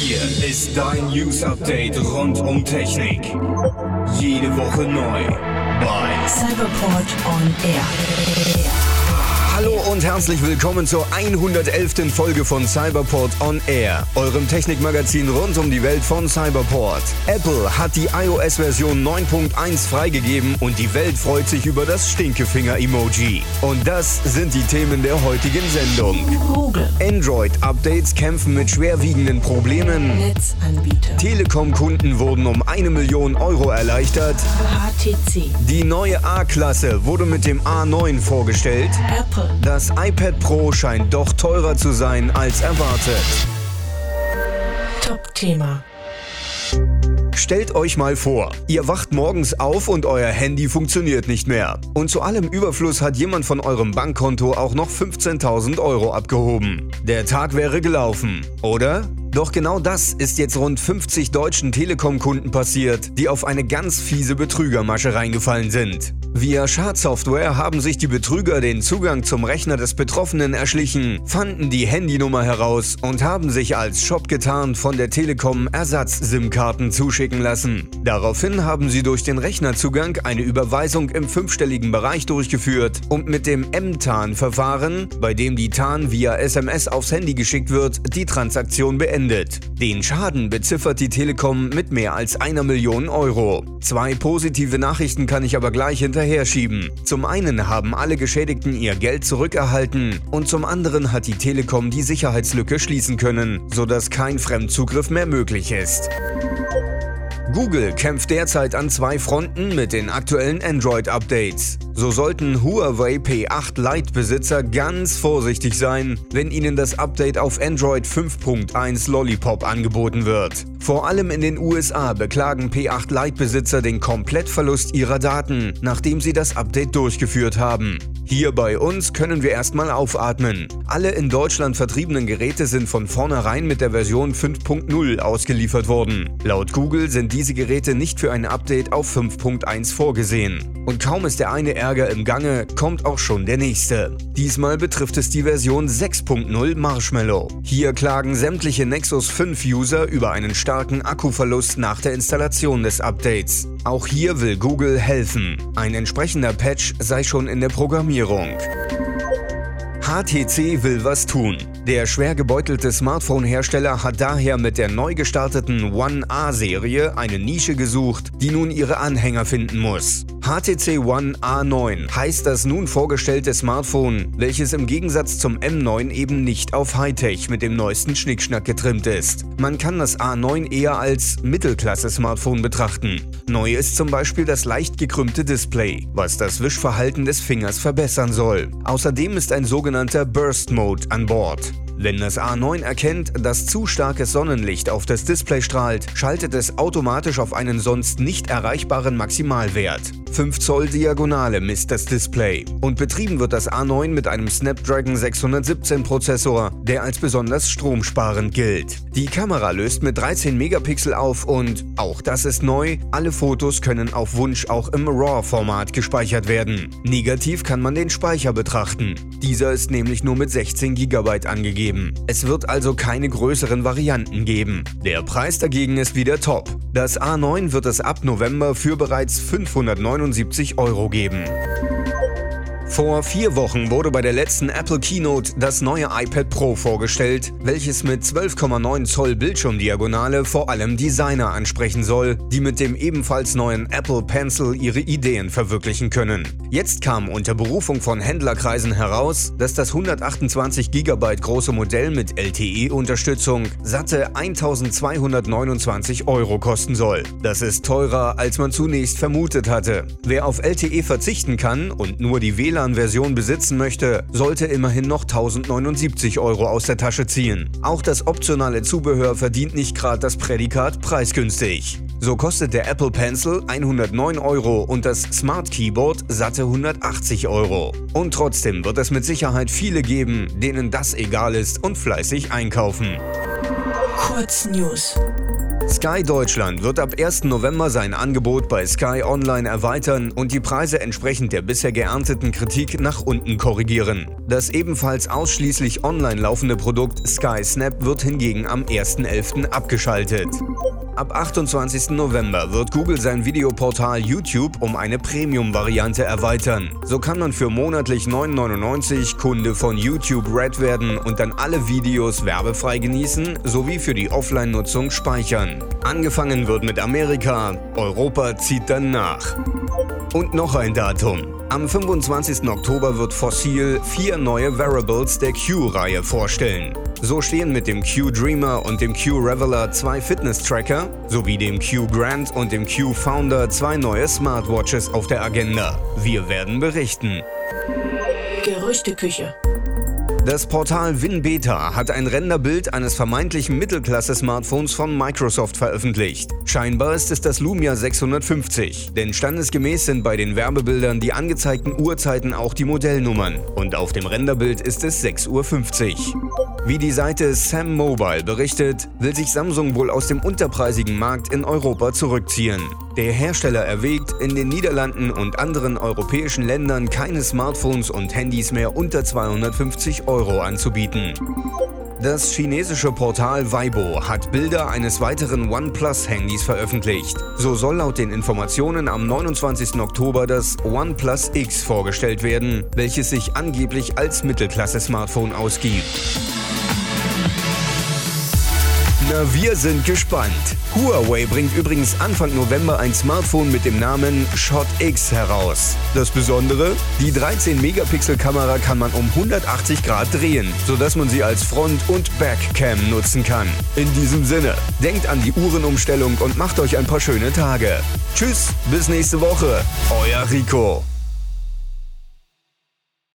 Hier ist dein News Update rund um Technik. Jede Woche neu bei Cyberport on Air. Hallo und herzlich willkommen zur 111. Folge von Cyberport On Air, eurem Technikmagazin rund um die Welt von Cyberport. Apple hat die iOS-Version 9.1 freigegeben und die Welt freut sich über das Stinkefinger-Emoji. Und das sind die Themen der heutigen Sendung. Google, Android-Updates kämpfen mit schwerwiegenden Problemen. Netzanbieter, Telekom-Kunden wurden um eine Million Euro erleichtert. HTC, Die neue A-Klasse wurde mit dem A9 vorgestellt. Apple, Das iPad Pro scheint doch teurer zu sein als erwartet. Top-Thema. Stellt euch mal vor, ihr wacht morgens auf und euer Handy funktioniert nicht mehr. Und zu allem Überfluss hat jemand von eurem Bankkonto auch noch 15.000 Euro abgehoben. Der Tag wäre gelaufen, oder? Doch genau das ist jetzt rund 50 deutschen Telekom-Kunden passiert, die auf eine ganz fiese Betrügermasche reingefallen sind. Via Schadsoftware haben sich die Betrüger den Zugang zum Rechner des Betroffenen erschlichen, fanden die Handynummer heraus und haben sich als Shop getarnt von der Telekom Ersatz-SIM-Karten zuschicken lassen. Daraufhin haben sie durch den Rechnerzugang eine Überweisung im fünfstelligen Bereich durchgeführt und mit dem M-TAN-Verfahren, bei dem die TAN via SMS aufs Handy geschickt wird, die Transaktion beendet. Den Schaden beziffert die Telekom mit mehr als einer Million Euro. Zwei positive Nachrichten kann ich aber gleich hinterher schieben. Zum einen haben alle Geschädigten ihr Geld zurückerhalten und zum anderen hat die Telekom die Sicherheitslücke schließen können, sodass kein Fremdzugriff mehr möglich ist. Google kämpft derzeit an zwei Fronten mit den aktuellen Android-Updates. So sollten Huawei P8 Lite-Besitzer ganz vorsichtig sein, wenn ihnen das Update auf Android 5.1 Lollipop angeboten wird. Vor allem in den USA beklagen P8 Lite-Besitzer den Komplettverlust ihrer Daten, nachdem sie das Update durchgeführt haben. Hier bei uns können wir erstmal aufatmen. Alle in Deutschland vertriebenen Geräte sind von vornherein mit der Version 5.0 ausgeliefert worden. Laut Google sind diese Geräte nicht für ein Update auf 5.1 vorgesehen. Und kaum ist der eine Ärger im Gange, kommt auch schon der nächste. Diesmal betrifft es die Version 6.0 Marshmallow. Hier klagen sämtliche Nexus 5 User über einen starken Akkuverlust nach der Installation des Updates. Auch hier will Google helfen. Ein entsprechender Patch sei schon in der Programmierung. HTC will was tun. Der schwer gebeutelte Smartphone-Hersteller hat daher mit der neu gestarteten One A-Serie eine Nische gesucht, die nun ihre Anhänger finden muss. HTC One A9 heißt das nun vorgestellte Smartphone, welches im Gegensatz zum M9 eben nicht auf Hightech mit dem neuesten Schnickschnack getrimmt ist. Man kann das A9 eher als Mittelklasse-Smartphone betrachten. Neu ist zum Beispiel das leicht gekrümmte Display, was das Wischverhalten des Fingers verbessern soll. Außerdem ist ein sogenannter Burst Mode an Bord. Wenn das A9 erkennt, dass zu starkes Sonnenlicht auf das Display strahlt, schaltet es automatisch auf einen sonst nicht erreichbaren Maximalwert. 5 Zoll Diagonale misst das Display. Und betrieben wird das A9 mit einem Snapdragon 617 Prozessor, der als besonders stromsparend gilt. Die Kamera löst mit 13 Megapixel auf und, auch das ist neu, alle Fotos können auf Wunsch auch im RAW-Format gespeichert werden. Negativ kann man den Speicher betrachten. Dieser ist nämlich nur mit 16 GB angegeben. Es wird also keine größeren Varianten geben. Der Preis dagegen ist wieder top. Das A9 wird es ab November für bereits 579 Euro geben. Vor vier Wochen wurde bei der letzten Apple Keynote das neue iPad Pro vorgestellt, welches mit 12,9 Zoll Bildschirmdiagonale vor allem Designer ansprechen soll, die mit dem ebenfalls neuen Apple Pencil ihre Ideen verwirklichen können. Jetzt kam unter Berufung von Händlerkreisen heraus, dass das 128 GB große Modell mit LTE-Unterstützung satte 1229 Euro kosten soll. Das ist teurer, als man zunächst vermutet hatte. Wer auf LTE verzichten kann und nur die WLAN-Version besitzen möchte, sollte immerhin noch 1079 Euro aus der Tasche ziehen. Auch das optionale Zubehör verdient nicht gerade das Prädikat preisgünstig. So kostet der Apple Pencil 109 Euro und das Smart Keyboard satte 180 Euro. Und trotzdem wird es mit Sicherheit viele geben, denen das egal ist und fleißig einkaufen. Kurz News. Sky Deutschland wird ab 1. November sein Angebot bei Sky Online erweitern und die Preise entsprechend der bisher geernteten Kritik nach unten korrigieren. Das ebenfalls ausschließlich online laufende Produkt Sky Snap wird hingegen am 1.11. abgeschaltet. Ab 28. November wird Google sein Videoportal YouTube um eine Premium-Variante erweitern. So kann man für monatlich 9,99 Kunde von YouTube Red werden und dann alle Videos werbefrei genießen sowie für die Offline-Nutzung speichern. Angefangen wird mit Amerika, Europa zieht dann nach. Und noch ein Datum. Am 25. Oktober wird Fossil vier neue Wearables der Q-Reihe vorstellen. So stehen mit dem Q Dreamer und dem Q Reveler zwei Fitness-Tracker sowie dem Q Grand und dem Q Founder zwei neue Smartwatches auf der Agenda. Wir werden berichten. Gerüchteküche. Das Portal WinBeta hat ein Renderbild eines vermeintlichen Mittelklasse-Smartphones von Microsoft veröffentlicht. Scheinbar ist es das Lumia 650, denn standesgemäß sind bei den Werbebildern die angezeigten Uhrzeiten auch die Modellnummern und auf dem Renderbild ist es 6.50 Uhr. Wie die Seite Sam Mobile berichtet, will sich Samsung wohl aus dem unterpreisigen Markt in Europa zurückziehen. Der Hersteller erwägt, in den Niederlanden und anderen europäischen Ländern keine Smartphones und Handys mehr unter 250 Euro anzubieten. Das chinesische Portal Weibo hat Bilder eines weiteren OnePlus-Handys veröffentlicht. So soll laut den Informationen am 29. Oktober das OnePlus X vorgestellt werden, welches sich angeblich als Mittelklasse-Smartphone ausgibt. Na, wir sind gespannt. Huawei bringt übrigens Anfang November ein Smartphone mit dem Namen Shot X heraus. Das Besondere? Die 13-Megapixel-Kamera kann man um 180 Grad drehen, sodass man sie als Front- und Backcam nutzen kann. In diesem Sinne, denkt an die Uhrenumstellung und macht euch ein paar schöne Tage. Tschüss, bis nächste Woche. Euer Rico.